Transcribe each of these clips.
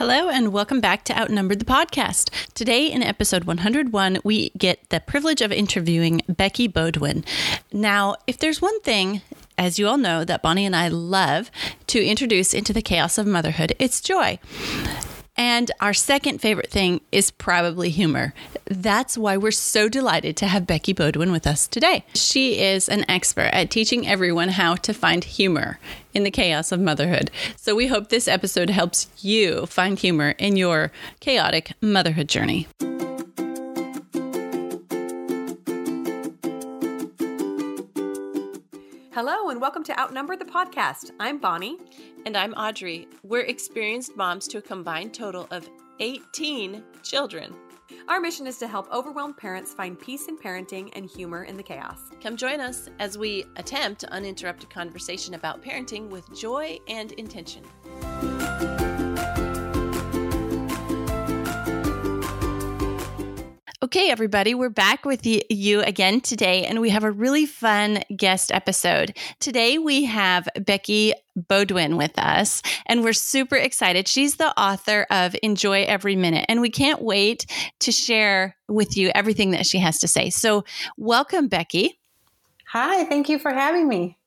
Hello, and welcome back to Outnumbered the podcast. Today, in episode 101, we get the privilege of interviewing Becky Baudouin. Now, if there's one thing, as you all know, that Bonnie and I love to introduce into the chaos of motherhood, it's joy. And our second favorite thing is probably humor. That's why we're so delighted to have Becky Baudouin with us today. She is an expert at teaching everyone how to find humor in the chaos of motherhood. So we hope this episode helps you find humor in your chaotic motherhood journey. Hello, and welcome to Outnumbered the podcast. I'm Bonnie. And I'm Audrey. We're experienced moms to a combined total of 18 children. Our mission is to help overwhelmed parents find peace in parenting and humor in the chaos. Come join us as we attempt uninterrupted conversation about parenting with joy and intention. Okay, everybody, we're back with you again today, and we have a really fun guest episode. Today, we have Becky Baudouin with us, and we're super excited. She's the author of Enjoy Every Minute, and we can't wait to share with you everything that she has to say. So, welcome, Becky. Hi, thank you for having me.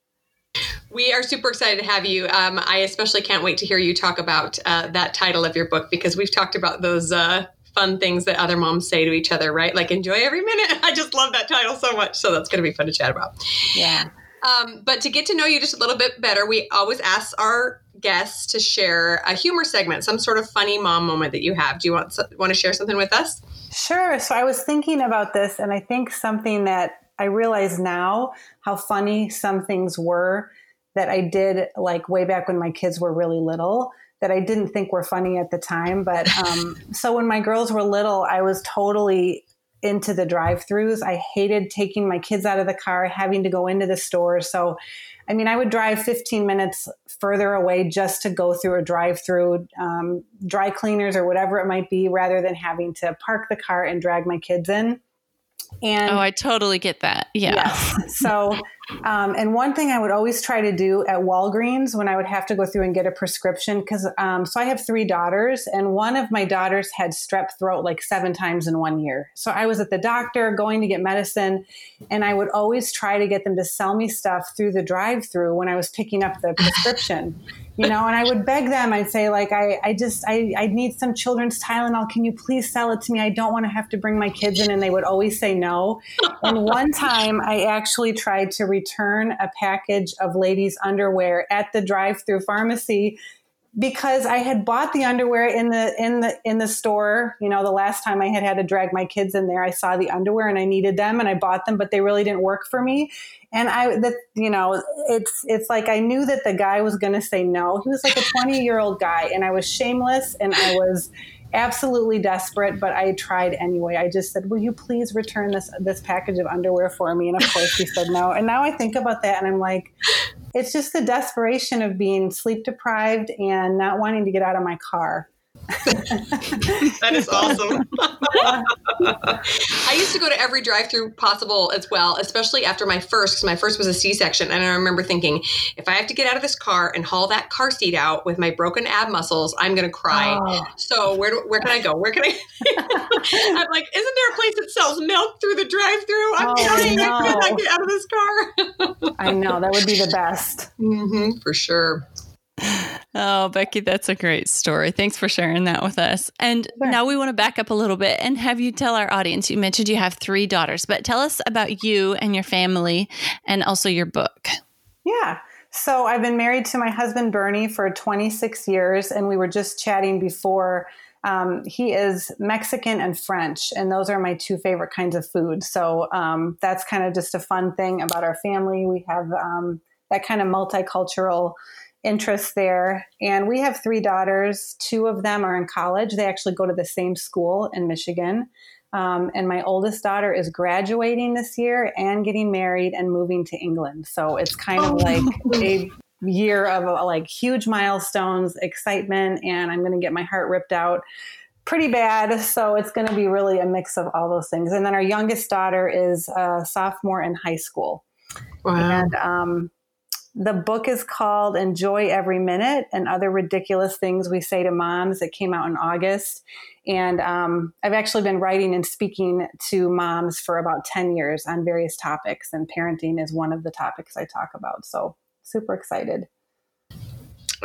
We are super excited to have you. Um, I especially can't wait to hear you talk about uh, that title of your book because we've talked about those uh, fun things that other moms say to each other, right? Like enjoy every minute. I just love that title so much. So that's going to be fun to chat about. Yeah. Um, but to get to know you just a little bit better, we always ask our guests to share a humor segment, some sort of funny mom moment that you have. Do you want want to share something with us? Sure. So I was thinking about this, and I think something that I realize now how funny some things were that I did like way back when my kids were really little that I didn't think were funny at the time. But um, so when my girls were little, I was totally into the drive-throughs. I hated taking my kids out of the car, having to go into the store. So, I mean, I would drive 15 minutes further away just to go through a drive-through, um, dry cleaners or whatever it might be, rather than having to park the car and drag my kids in. And oh, I totally get that. Yeah. Yes. So, um, and one thing I would always try to do at Walgreens when I would have to go through and get a prescription, because um, so I have three daughters, and one of my daughters had strep throat like seven times in one year. So I was at the doctor going to get medicine, and I would always try to get them to sell me stuff through the drive through when I was picking up the prescription you know and i would beg them i'd say like i, I just I, I need some children's tylenol. Can you please sell it to me? I don't want to have to bring my kids in and they would always say no. And one time i actually tried to return a package of ladies underwear at the drive-through pharmacy because I had bought the underwear in the in the in the store. You know, the last time I had had to drag my kids in there, I saw the underwear and I needed them, and I bought them, but they really didn't work for me. And I, that you know, it's it's like I knew that the guy was going to say no. He was like a twenty year old guy, and I was shameless, and I was absolutely desperate, but I tried anyway. I just said, "Will you please return this this package of underwear for me?" And of course, he said no. And now I think about that, and I'm like, it's just the desperation of being sleep deprived and not wanting to get out of my car. that is awesome. I used to go to every drive-through possible as well, especially after my first, because my first was a C-section, and I remember thinking, if I have to get out of this car and haul that car seat out with my broken ab muscles, I'm going to cry. Oh. So where do, where can I go? Where can I? I'm like, isn't there a place that sells milk through the drive-through? I'm oh, trying. No. I could not get out of this car. I know that would be the best. Mm-hmm, for sure. Oh, Becky, that's a great story. Thanks for sharing that with us. And sure. now we want to back up a little bit and have you tell our audience. You mentioned you have three daughters, but tell us about you and your family and also your book. Yeah. So I've been married to my husband, Bernie, for 26 years, and we were just chatting before. Um, he is Mexican and French, and those are my two favorite kinds of food. So um, that's kind of just a fun thing about our family. We have um, that kind of multicultural interests there. And we have three daughters. Two of them are in college. They actually go to the same school in Michigan. Um, and my oldest daughter is graduating this year and getting married and moving to England. So it's kind of oh. like a year of uh, like huge milestones, excitement, and I'm going to get my heart ripped out pretty bad. So it's going to be really a mix of all those things. And then our youngest daughter is a sophomore in high school. Wow. And um, the book is called Enjoy Every Minute and Other Ridiculous Things We Say to Moms. It came out in August. And um, I've actually been writing and speaking to moms for about 10 years on various topics, and parenting is one of the topics I talk about. So, super excited.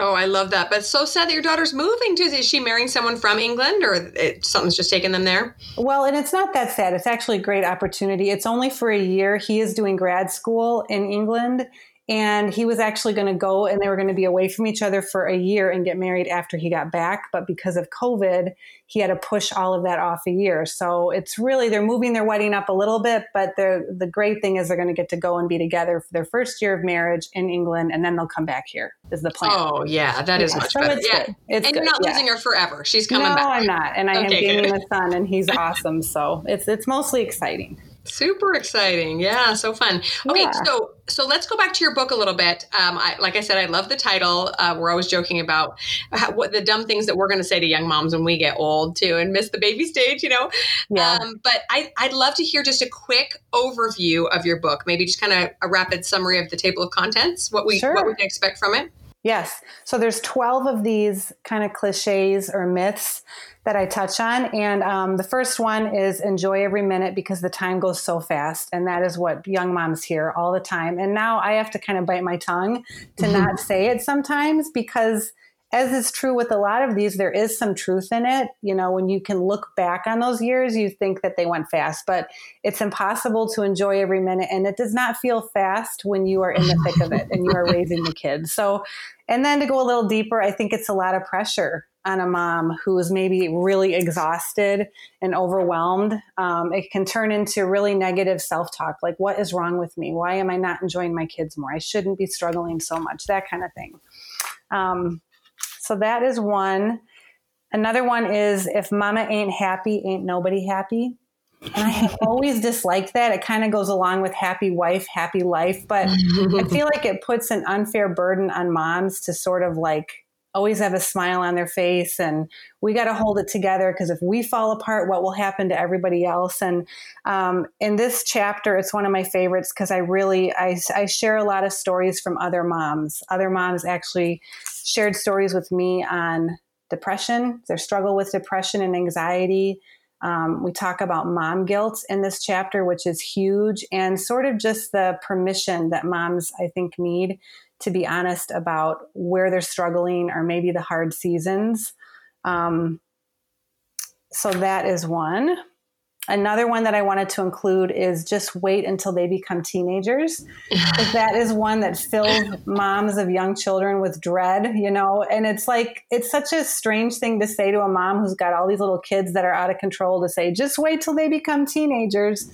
Oh, I love that. But so sad that your daughter's moving to. Is she marrying someone from England or it, something's just taking them there? Well, and it's not that sad. It's actually a great opportunity. It's only for a year. He is doing grad school in England and he was actually going to go and they were going to be away from each other for a year and get married after he got back but because of covid he had to push all of that off a year so it's really they're moving their wedding up a little bit but the the great thing is they're going to get to go and be together for their first year of marriage in england and then they'll come back here is the plan oh yeah that is yeah, much so better it's yeah. good. It's and good. you're not yeah. losing her forever she's coming back. no, back i'm not and i okay, am gaining a son and he's awesome so it's it's mostly exciting Super exciting. Yeah, so fun. Okay, yeah. so so let's go back to your book a little bit. Um, I, like I said, I love the title. Uh, we're always joking about how, what the dumb things that we're going to say to young moms when we get old too and miss the baby stage, you know. Yeah. Um, but I, I'd love to hear just a quick overview of your book, maybe just kind of a rapid summary of the table of contents, what we sure. what we can expect from it. Yes. So there's 12 of these kind of cliches or myths that I touch on. And um, the first one is enjoy every minute because the time goes so fast. And that is what young moms hear all the time. And now I have to kind of bite my tongue to mm-hmm. not say it sometimes because as is true with a lot of these, there is some truth in it. You know, when you can look back on those years, you think that they went fast, but it's impossible to enjoy every minute. And it does not feel fast when you are in the thick of it and you are raising the kids. So, and then to go a little deeper, I think it's a lot of pressure on a mom who is maybe really exhausted and overwhelmed. Um, it can turn into really negative self talk like, what is wrong with me? Why am I not enjoying my kids more? I shouldn't be struggling so much, that kind of thing. Um, so that is one. Another one is if mama ain't happy, ain't nobody happy. And I have always disliked that. It kind of goes along with happy wife, happy life. But I feel like it puts an unfair burden on moms to sort of like always have a smile on their face and we got to hold it together because if we fall apart what will happen to everybody else? And um, in this chapter it's one of my favorites because i really I, I share a lot of stories from other moms. Other moms actually shared stories with me on depression their struggle with depression and anxiety. Um, we talk about mom guilt in this chapter which is huge and sort of just the permission that moms i think need to be honest about where they're struggling or maybe the hard seasons. Um, so that is one. Another one that I wanted to include is just wait until they become teenagers. that is one that fills moms of young children with dread, you know, and it's like, it's such a strange thing to say to a mom who's got all these little kids that are out of control to say, just wait till they become teenagers.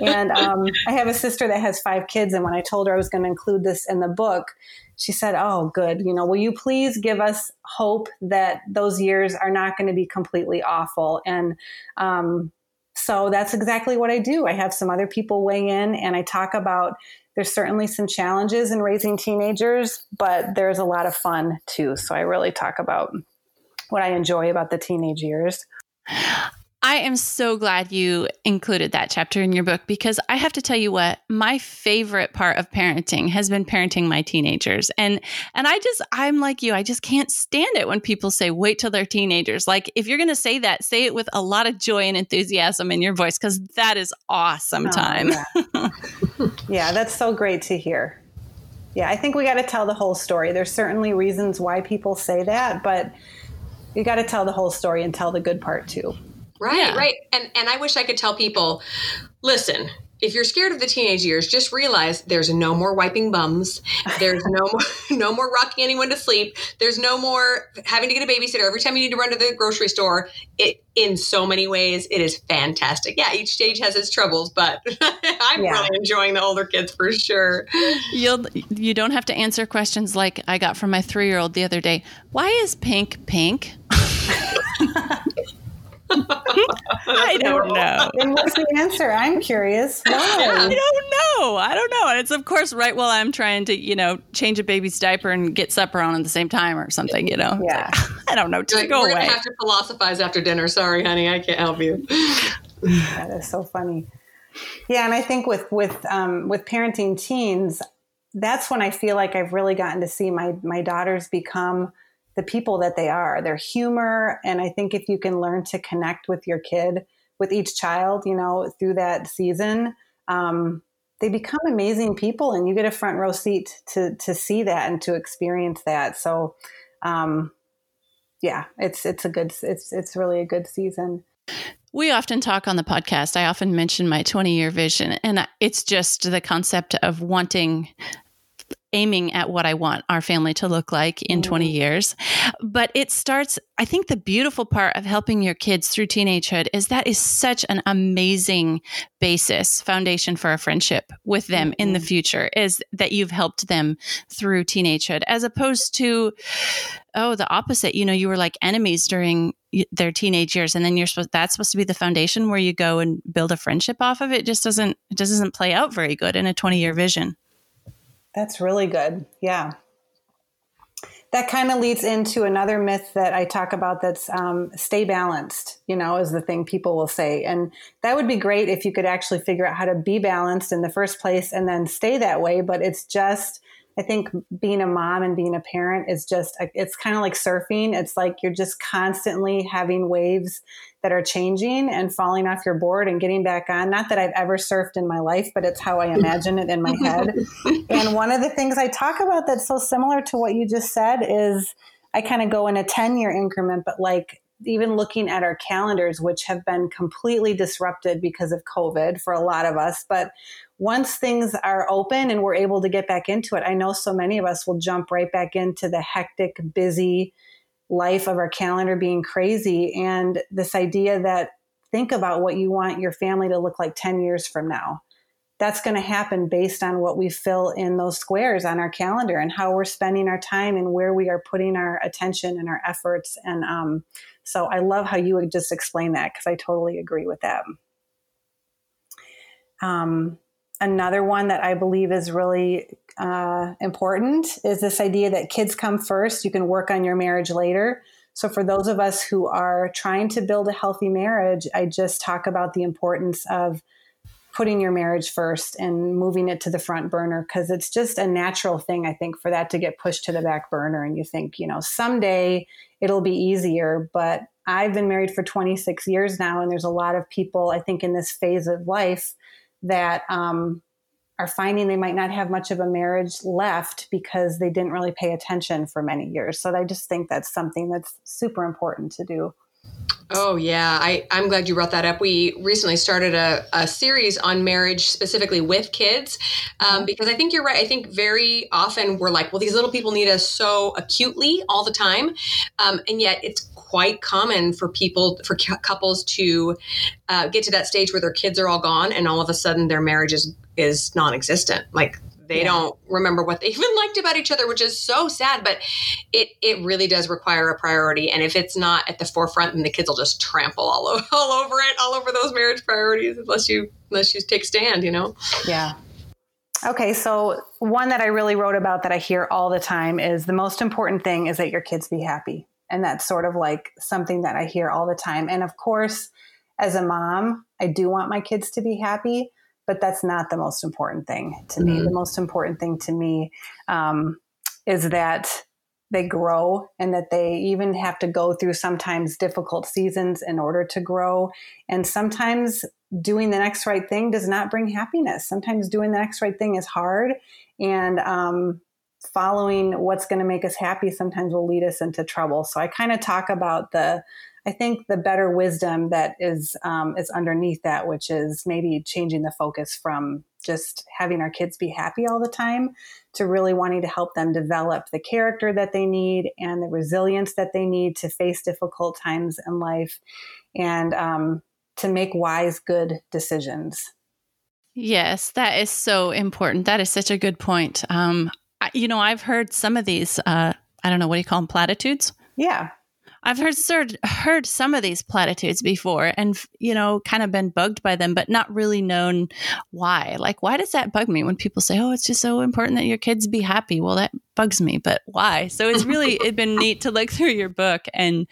and um, I have a sister that has five kids. And when I told her I was going to include this in the book, she said, Oh, good. You know, will you please give us hope that those years are not going to be completely awful? And, um, so that's exactly what I do. I have some other people weigh in and I talk about there's certainly some challenges in raising teenagers, but there's a lot of fun too. So I really talk about what I enjoy about the teenage years. I am so glad you included that chapter in your book because I have to tell you what my favorite part of parenting has been parenting my teenagers. And and I just I'm like you, I just can't stand it when people say wait till they're teenagers. Like if you're going to say that, say it with a lot of joy and enthusiasm in your voice cuz that is awesome oh, time. Yeah. yeah, that's so great to hear. Yeah, I think we got to tell the whole story. There's certainly reasons why people say that, but you got to tell the whole story and tell the good part too. Right, yeah. right. And and I wish I could tell people, listen, if you're scared of the teenage years, just realize there's no more wiping bums. There's no more, no more rocking anyone to sleep. There's no more having to get a babysitter every time you need to run to the grocery store. It in so many ways, it is fantastic. Yeah, each stage has its troubles, but I'm yeah. really enjoying the older kids for sure. You'll you don't have to answer questions like I got from my three year old the other day. Why is pink pink? I don't know. And what's the answer? I'm curious. Why? I don't know. I don't know. And it's of course right while I'm trying to, you know, change a baby's diaper and get supper on at the same time or something, you know. Yeah. Like, I don't know. Just like, go we're away. Gonna have to philosophize after dinner. Sorry, honey, I can't help you. that is so funny. Yeah, and I think with with um, with parenting teens, that's when I feel like I've really gotten to see my my daughters become the people that they are. Their humor, and I think if you can learn to connect with your kid, with each child, you know, through that season, um, they become amazing people, and you get a front row seat to to see that and to experience that. So, um, yeah, it's it's a good it's it's really a good season. We often talk on the podcast. I often mention my 20 year vision, and it's just the concept of wanting aiming at what I want our family to look like in 20 mm-hmm. years. But it starts, I think the beautiful part of helping your kids through teenagehood is that is such an amazing basis, foundation for a friendship with them mm-hmm. in the mm-hmm. future is that you've helped them through teenagehood as opposed to, oh, the opposite. You know, you were like enemies during their teenage years and then you're supposed that's supposed to be the foundation where you go and build a friendship off of it, it just doesn't it just doesn't play out very good in a 20 year vision that's really good. Yeah. That kind of leads into another myth that I talk about that's um, stay balanced, you know, is the thing people will say. And that would be great if you could actually figure out how to be balanced in the first place and then stay that way. But it's just, I think being a mom and being a parent is just, uh, it's kind of like surfing. It's like you're just constantly having waves that are changing and falling off your board and getting back on. Not that I've ever surfed in my life, but it's how I imagine it in my head. and one of the things I talk about that's so similar to what you just said is I kind of go in a 10 year increment, but like even looking at our calendars, which have been completely disrupted because of COVID for a lot of us. But once things are open and we're able to get back into it, I know so many of us will jump right back into the hectic, busy life of our calendar being crazy. And this idea that think about what you want your family to look like 10 years from now. That's going to happen based on what we fill in those squares on our calendar and how we're spending our time and where we are putting our attention and our efforts. And um, so I love how you would just explain that because I totally agree with that. Um, another one that I believe is really uh, important is this idea that kids come first. You can work on your marriage later. So, for those of us who are trying to build a healthy marriage, I just talk about the importance of putting your marriage first and moving it to the front burner because it's just a natural thing, I think, for that to get pushed to the back burner. And you think, you know, someday it'll be easier. But I've been married for 26 years now, and there's a lot of people, I think, in this phase of life that um, are finding they might not have much of a marriage left because they didn't really pay attention for many years. So I just think that's something that's super important to do. Oh, yeah. I, I'm glad you brought that up. We recently started a, a series on marriage specifically with kids um, mm-hmm. because I think you're right. I think very often we're like, well, these little people need us so acutely all the time. Um, and yet it's quite common for people, for couples to uh, get to that stage where their kids are all gone and all of a sudden their marriage is, is non existent. Like they yeah. don't remember what they even liked about each other, which is so sad. But it it really does require a priority, and if it's not at the forefront, then the kids will just trample all over, all over it, all over those marriage priorities, unless you unless you take stand, you know. Yeah. Okay, so one that I really wrote about that I hear all the time is the most important thing is that your kids be happy. And that's sort of like something that I hear all the time. And of course, as a mom, I do want my kids to be happy but that's not the most important thing to mm-hmm. me. The most important thing to me um, is that they grow and that they even have to go through sometimes difficult seasons in order to grow. And sometimes doing the next right thing does not bring happiness. Sometimes doing the next right thing is hard. And um, following what's going to make us happy sometimes will lead us into trouble. So I kind of talk about the I think the better wisdom that is um, is underneath that, which is maybe changing the focus from just having our kids be happy all the time to really wanting to help them develop the character that they need and the resilience that they need to face difficult times in life and um, to make wise, good decisions. Yes, that is so important. That is such a good point. Um, you know, I've heard some of these, uh, I don't know, what do you call them, platitudes? Yeah. I've heard heard some of these platitudes before, and you know, kind of been bugged by them, but not really known why. Like, why does that bug me when people say, "Oh, it's just so important that your kids be happy"? Well, that bugs me, but why? So it's really it's been neat to look through your book and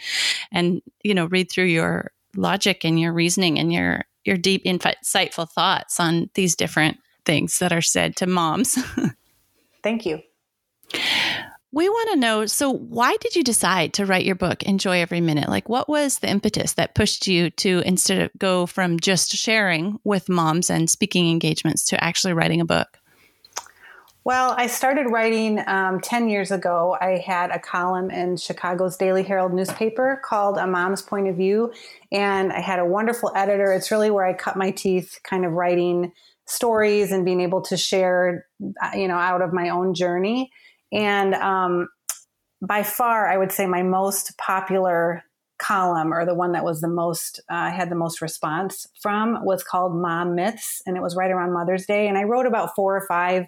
and you know read through your logic and your reasoning and your your deep, insightful thoughts on these different things that are said to moms. Thank you. We want to know so, why did you decide to write your book, Enjoy Every Minute? Like, what was the impetus that pushed you to instead of go from just sharing with moms and speaking engagements to actually writing a book? Well, I started writing um, 10 years ago. I had a column in Chicago's Daily Herald newspaper called A Mom's Point of View, and I had a wonderful editor. It's really where I cut my teeth kind of writing stories and being able to share, uh, you know, out of my own journey. And um, by far, I would say my most popular column or the one that was the most uh, had the most response from was called mom myths and it was right around mother's day and i wrote about four or five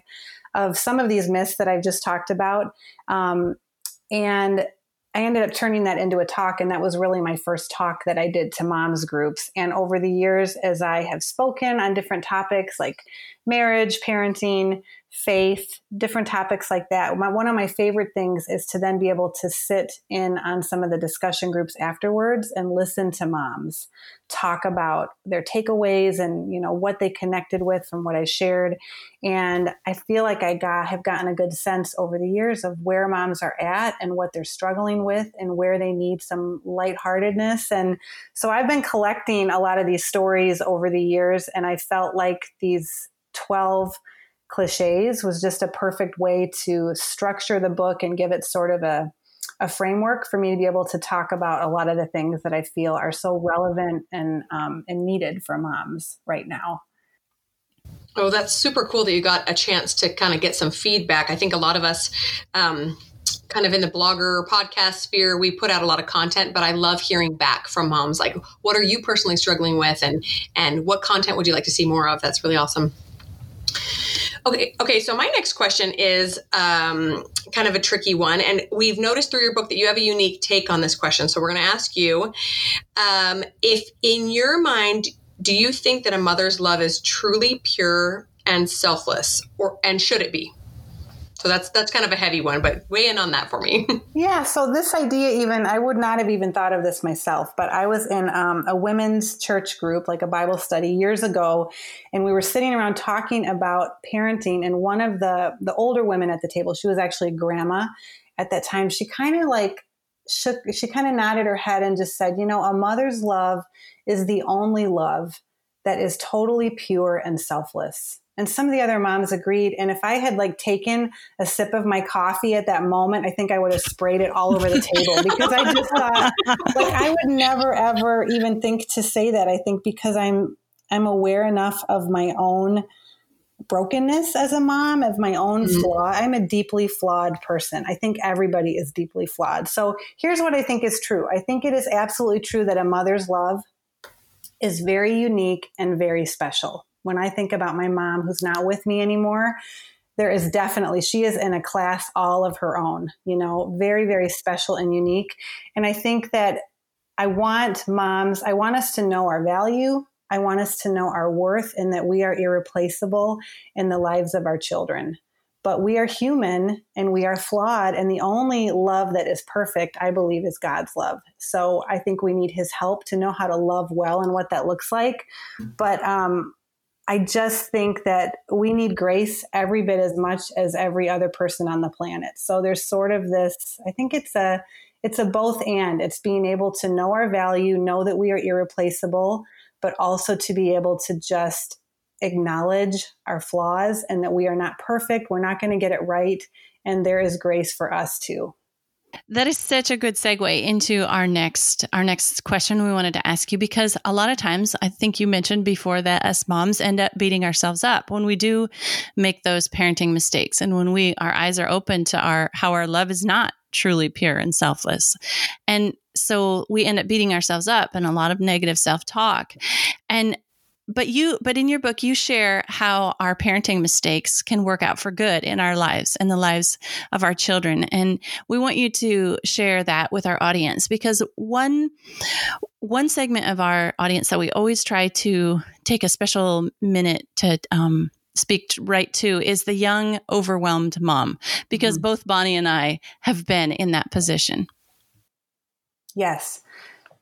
of some of these myths that i've just talked about um, and I ended up turning that into a talk, and that was really my first talk that I did to moms groups. And over the years, as I have spoken on different topics like marriage, parenting, faith, different topics like that. My, one of my favorite things is to then be able to sit in on some of the discussion groups afterwards and listen to moms talk about their takeaways and you know what they connected with from what I shared. And I feel like I got have gotten a good sense over the years of where moms are at and what they're struggling with and where they need some lightheartedness. And so I've been collecting a lot of these stories over the years, and I felt like these 12 cliches was just a perfect way to structure the book and give it sort of a, a framework for me to be able to talk about a lot of the things that I feel are so relevant and, um, and needed for moms right now. Oh, that's super cool that you got a chance to kind of get some feedback. I think a lot of us, um, kind of in the blogger podcast sphere, we put out a lot of content, but I love hearing back from moms. Like, what are you personally struggling with, and and what content would you like to see more of? That's really awesome. Okay, okay. So my next question is um, kind of a tricky one, and we've noticed through your book that you have a unique take on this question. So we're going to ask you um, if, in your mind, do you think that a mother's love is truly pure and selfless, or and should it be? So that's that's kind of a heavy one, but weigh in on that for me. yeah. So this idea, even I would not have even thought of this myself, but I was in um, a women's church group, like a Bible study, years ago, and we were sitting around talking about parenting. And one of the the older women at the table, she was actually grandma at that time. She kind of like shook. She kind of nodded her head and just said, "You know, a mother's love is the only love that is totally pure and selfless." And some of the other moms agreed. And if I had like taken a sip of my coffee at that moment, I think I would have sprayed it all over the table because I just thought like I would never ever even think to say that. I think because I'm I'm aware enough of my own brokenness as a mom, of my own mm-hmm. flaw. I'm a deeply flawed person. I think everybody is deeply flawed. So here's what I think is true. I think it is absolutely true that a mother's love is very unique and very special when I think about my mom who's not with me anymore, there is definitely, she is in a class all of her own, you know, very, very special and unique. And I think that I want moms, I want us to know our value. I want us to know our worth and that we are irreplaceable in the lives of our children. But we are human and we are flawed. And the only love that is perfect, I believe, is God's love. So I think we need his help to know how to love well and what that looks like. But um, I just think that we need grace every bit as much as every other person on the planet. So there's sort of this, I think it's a it's a both and. It's being able to know our value, know that we are irreplaceable, but also to be able to just acknowledge our flaws and that we are not perfect, we're not going to get it right, and there is grace for us too. That is such a good segue into our next our next question we wanted to ask you because a lot of times I think you mentioned before that us moms end up beating ourselves up when we do make those parenting mistakes and when we our eyes are open to our how our love is not truly pure and selfless. And so we end up beating ourselves up and a lot of negative self-talk. And but you but in your book you share how our parenting mistakes can work out for good in our lives and the lives of our children. And we want you to share that with our audience because one one segment of our audience that we always try to take a special minute to um, speak right to is the young overwhelmed mom because mm-hmm. both bonnie and i have been in that position. Yes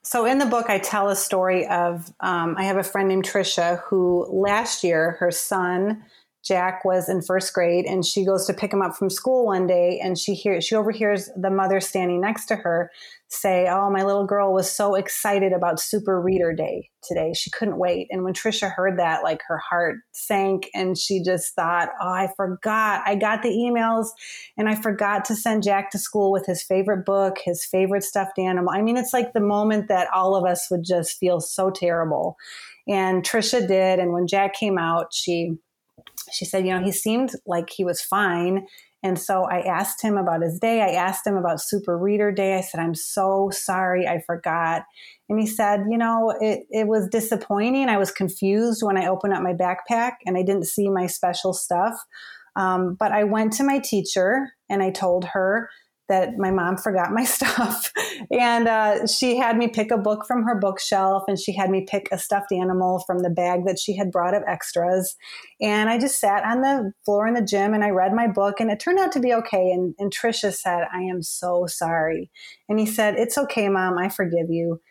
so in the book, I tell a story of um, I have a friend named Trisha who last year her son Jack was in first grade and she goes to pick him up from school one day and she hears she overhears the mother standing next to her say, "Oh, my little girl was so excited about Super Reader Day today. She couldn't wait." And when Trisha heard that, like her heart sank and she just thought, "Oh, I forgot. I got the emails and I forgot to send Jack to school with his favorite book, his favorite stuffed animal." I mean, it's like the moment that all of us would just feel so terrible. And Trisha did and when Jack came out, she she said, you know, he seemed like he was fine. And so I asked him about his day. I asked him about Super Reader Day. I said, I'm so sorry, I forgot. And he said, you know, it, it was disappointing. I was confused when I opened up my backpack and I didn't see my special stuff. Um, but I went to my teacher and I told her that my mom forgot my stuff. and uh, she had me pick a book from her bookshelf and she had me pick a stuffed animal from the bag that she had brought of extras. And I just sat on the floor in the gym and I read my book and it turned out to be okay. And, and Trisha said, I am so sorry. And he said, It's okay, mom, I forgive you.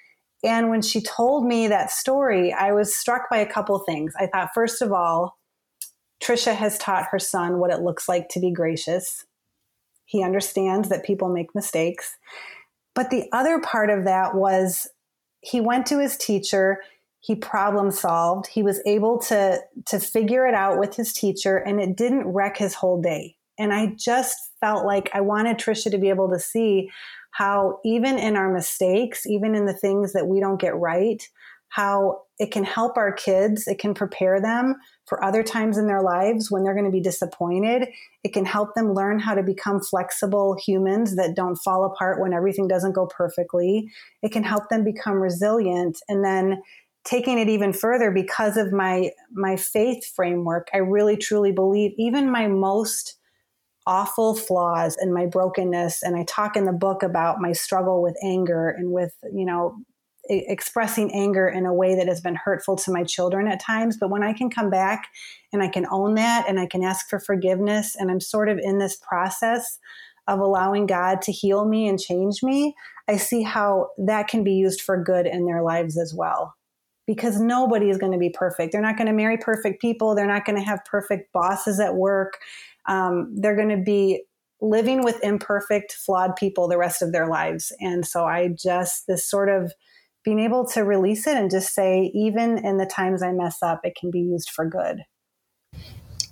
And when she told me that story, I was struck by a couple things. I thought, first of all, Trisha has taught her son what it looks like to be gracious he understands that people make mistakes. But the other part of that was he went to his teacher, he problem solved, he was able to to figure it out with his teacher and it didn't wreck his whole day. And I just felt like I wanted Trisha to be able to see how even in our mistakes, even in the things that we don't get right, how it can help our kids, it can prepare them for other times in their lives when they're going to be disappointed. It can help them learn how to become flexible humans that don't fall apart when everything doesn't go perfectly. It can help them become resilient. And then taking it even further because of my my faith framework, I really truly believe even my most awful flaws and my brokenness and I talk in the book about my struggle with anger and with, you know, expressing anger in a way that has been hurtful to my children at times. But when I can come back and I can own that and I can ask for forgiveness, and I'm sort of in this process of allowing God to heal me and change me, I see how that can be used for good in their lives as well. Because nobody is going to be perfect. They're not going to marry perfect people. They're not going to have perfect bosses at work. Um, they're going to be living with imperfect, flawed people the rest of their lives. And so I just, this sort of being able to release it and just say, even in the times I mess up, it can be used for good.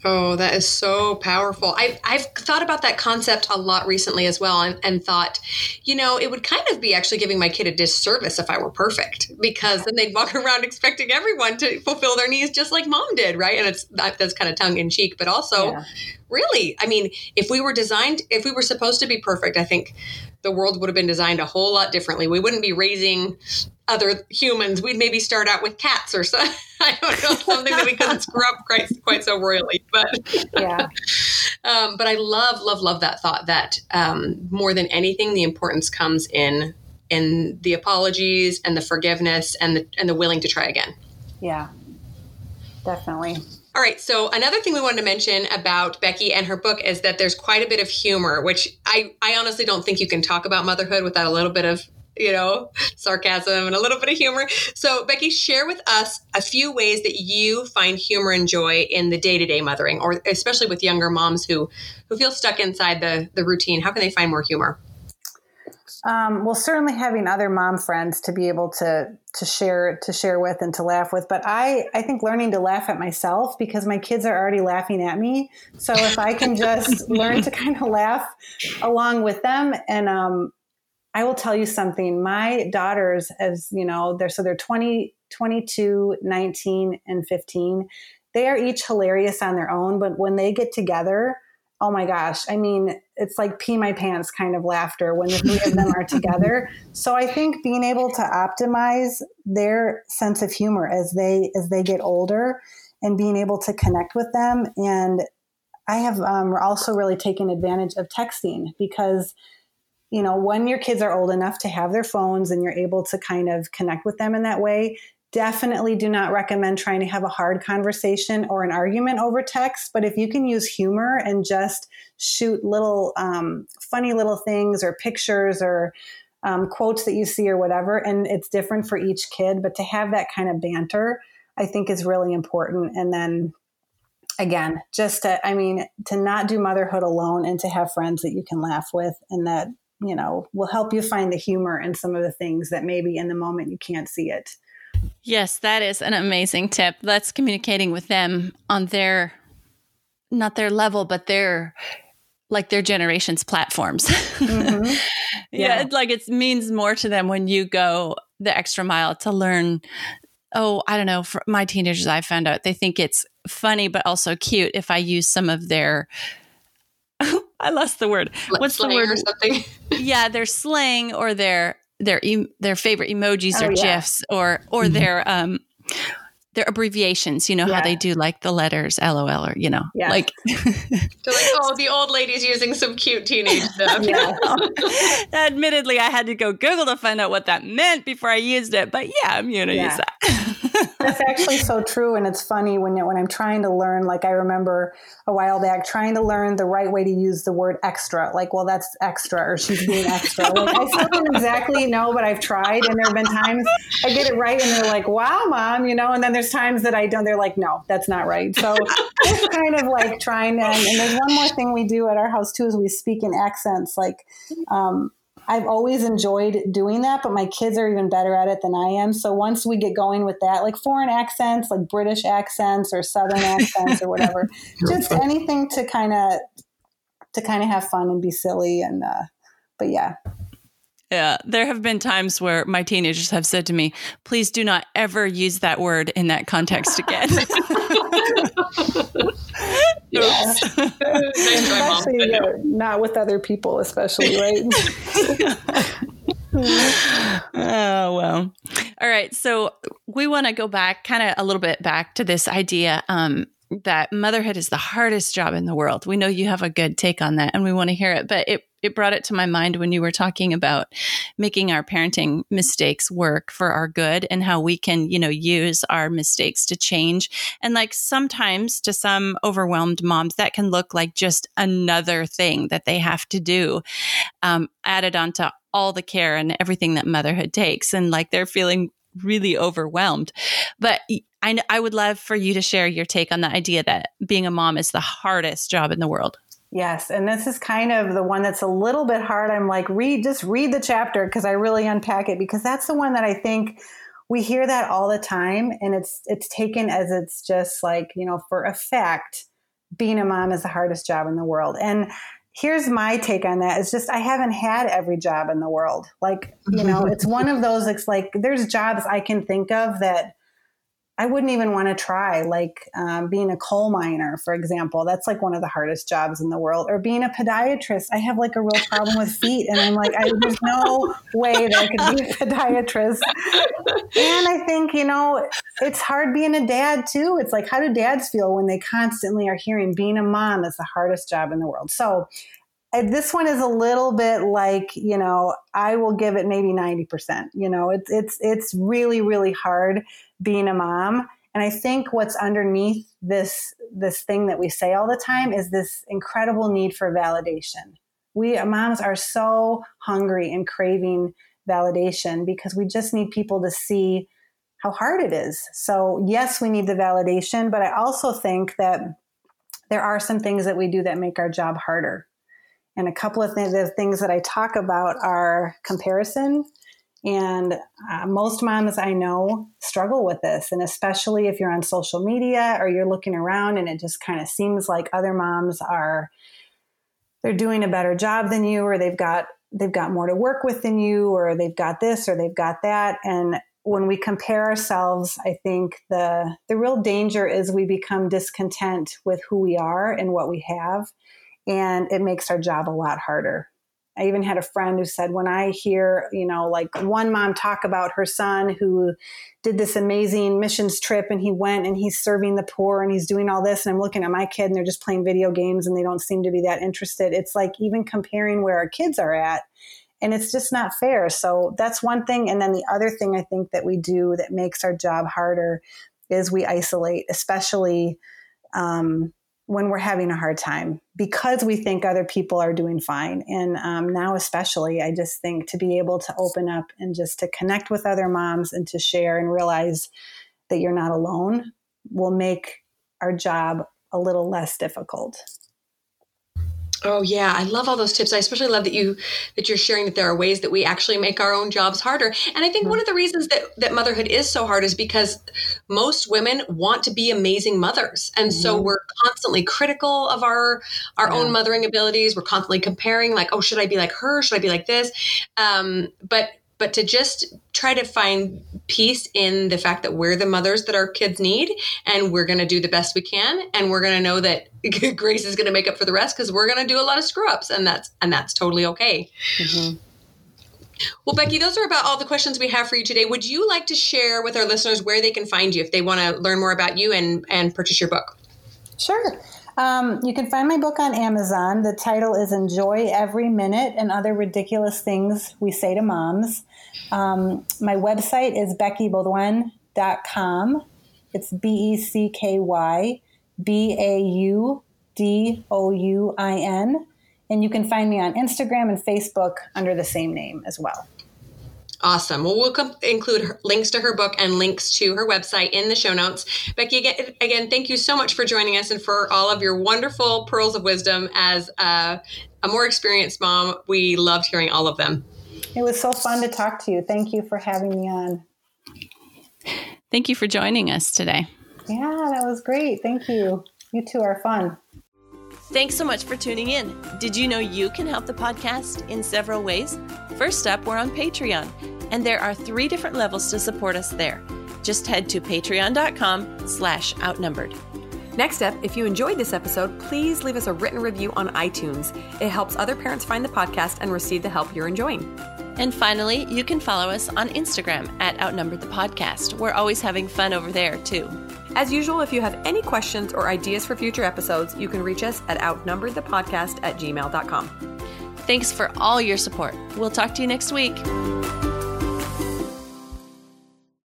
Oh, that is so powerful. I, I've thought about that concept a lot recently as well and, and, thought, you know, it would kind of be actually giving my kid a disservice if I were perfect because then they'd walk around expecting everyone to fulfill their needs just like mom did, right? And it's that's kind of tongue in cheek, but also yeah. really, I mean, if we were designed, if we were supposed to be perfect, I think the world would have been designed a whole lot differently. We wouldn't be raising other humans. We'd maybe start out with cats or something. I don't know, something that we couldn't screw up quite, quite so royally. But yeah. um, but I love, love, love that thought that um, more than anything, the importance comes in in the apologies and the forgiveness and the and the willing to try again. Yeah, definitely. All right. So another thing we wanted to mention about Becky and her book is that there's quite a bit of humor, which I, I honestly don't think you can talk about motherhood without a little bit of you know, sarcasm and a little bit of humor. So, Becky, share with us a few ways that you find humor and joy in the day-to-day mothering, or especially with younger moms who who feel stuck inside the the routine. How can they find more humor? Um, well, certainly having other mom friends to be able to to share to share with and to laugh with. But I I think learning to laugh at myself because my kids are already laughing at me. So if I can just learn to kind of laugh along with them, and um, I will tell you something. My daughters, as you know, they're so they're 20, 22, 19, and 15. They are each hilarious on their own, but when they get together, oh my gosh, I mean, it's like pee my pants kind of laughter when the three of them are together. So I think being able to optimize their sense of humor as they as they get older and being able to connect with them and I have um, also really taken advantage of texting because you know when your kids are old enough to have their phones and you're able to kind of connect with them in that way definitely do not recommend trying to have a hard conversation or an argument over text. But if you can use humor and just shoot little um, funny little things or pictures or um, quotes that you see or whatever, and it's different for each kid, but to have that kind of banter, I think is really important. And then again, just to, I mean, to not do motherhood alone and to have friends that you can laugh with and that, you know, will help you find the humor in some of the things that maybe in the moment you can't see it. Yes, that is an amazing tip. That's communicating with them on their, not their level, but their, like their generation's platforms. Mm-hmm. yeah, yeah. like it means more to them when you go the extra mile to learn oh, I don't know, for my teenagers, I found out they think it's funny, but also cute if I use some of their. I lost the word. What's the word? Or something. yeah, their slang or their their their favorite emojis oh, or yeah. gifs or or mm-hmm. their um their abbreviations, you know, yeah. how they do like the letters LOL or, you know, yeah. like. They're like, oh, the old lady's using some cute teenage stuff. yeah. Admittedly, I had to go Google to find out what that meant before I used it. But yeah, I'm going to use that. That's actually so true. And it's funny when, when I'm trying to learn, like I remember a while back trying to learn the right way to use the word extra. Like, well, that's extra or she's being extra. Like, I still don't exactly know, but I've tried. And there have been times I get it right and they're like, wow, mom, you know, and then there's times that I don't, they're like, no, that's not right. So it's kind of like trying to, and there's one more thing we do at our house too, is we speak in accents. Like, um, I've always enjoyed doing that, but my kids are even better at it than I am. So once we get going with that, like foreign accents, like British accents or Southern accents or whatever, just anything to kind of to kind of have fun and be silly and uh, but yeah. Yeah, there have been times where my teenagers have said to me, "Please do not ever use that word in that context again." yeah. especially uh, not with other people, especially, right? oh well. All right, so we want to go back, kind of a little bit back to this idea um, that motherhood is the hardest job in the world. We know you have a good take on that, and we want to hear it. But it it brought it to my mind when you were talking about making our parenting mistakes work for our good and how we can, you know, use our mistakes to change. And like sometimes to some overwhelmed moms, that can look like just another thing that they have to do, um, added onto all the care and everything that motherhood takes. And like they're feeling really overwhelmed. But I, I would love for you to share your take on the idea that being a mom is the hardest job in the world. Yes, and this is kind of the one that's a little bit hard. I'm like, read, just read the chapter because I really unpack it because that's the one that I think we hear that all the time, and it's it's taken as it's just like you know for effect. Being a mom is the hardest job in the world, and here's my take on that it's just i haven't had every job in the world like you know it's one of those it's like there's jobs i can think of that I wouldn't even want to try, like um, being a coal miner, for example. That's like one of the hardest jobs in the world. Or being a podiatrist. I have like a real problem with feet, and I'm like, I, there's no way that I could be a podiatrist. And I think you know, it's hard being a dad too. It's like, how do dads feel when they constantly are hearing being a mom is the hardest job in the world? So this one is a little bit like you know i will give it maybe 90% you know it's it's it's really really hard being a mom. And i think what's underneath this this thing that we say all the time is this incredible need for validation. We moms are so hungry and craving validation because we just need people to see how hard it is. So yes we need the validation but i also think that there are some things that we do that make our job harder and a couple of th- the things that I talk about are comparison. And uh, most moms I know struggle with this. And especially if you're on social media or you're looking around and it just kind of seems like other moms are, they're doing a better job than you, or they've got, they've got more to work with than you, or they've got this or they've got that. And when we compare ourselves, I think the, the real danger is we become discontent with who we are and what we have and it makes our job a lot harder. I even had a friend who said, when I hear, you know, like one mom talk about her son who did this amazing missions trip and he went and he's serving the poor and he's doing all this, and I'm looking at my kid and they're just playing video games and they don't seem to be that interested. It's like even comparing where our kids are at, and it's just not fair. So that's one thing. And then the other thing I think that we do that makes our job harder is we isolate, especially. Um, when we're having a hard time because we think other people are doing fine. And um, now, especially, I just think to be able to open up and just to connect with other moms and to share and realize that you're not alone will make our job a little less difficult. Oh yeah, I love all those tips. I especially love that you that you're sharing that there are ways that we actually make our own jobs harder. And I think mm-hmm. one of the reasons that that motherhood is so hard is because most women want to be amazing mothers. And mm-hmm. so we're constantly critical of our our yeah. own mothering abilities. We're constantly comparing like, "Oh, should I be like her? Should I be like this?" Um, but but to just try to find peace in the fact that we're the mothers that our kids need and we're going to do the best we can and we're going to know that grace is going to make up for the rest because we're going to do a lot of screw ups and that's and that's totally okay mm-hmm. well becky those are about all the questions we have for you today would you like to share with our listeners where they can find you if they want to learn more about you and and purchase your book sure um, you can find my book on Amazon. The title is Enjoy Every Minute and Other Ridiculous Things We Say to Moms. Um, my website is beckybaudouin.com. It's B E C K Y B A U D O U I N. And you can find me on Instagram and Facebook under the same name as well. Awesome. Well, we'll com- include her, links to her book and links to her website in the show notes. Becky, again, thank you so much for joining us and for all of your wonderful pearls of wisdom as a, a more experienced mom. We loved hearing all of them. It was so fun to talk to you. Thank you for having me on. Thank you for joining us today. Yeah, that was great. Thank you. You two are fun. Thanks so much for tuning in. Did you know you can help the podcast in several ways? First up, we're on Patreon, and there are three different levels to support us there. Just head to patreon.com slash outnumbered. Next up, if you enjoyed this episode, please leave us a written review on iTunes. It helps other parents find the podcast and receive the help you're enjoying. And finally, you can follow us on Instagram at Outnumbered the Podcast. We're always having fun over there, too. As usual, if you have any questions or ideas for future episodes, you can reach us at outnumberedthepodcast at gmail.com. Thanks for all your support. We'll talk to you next week.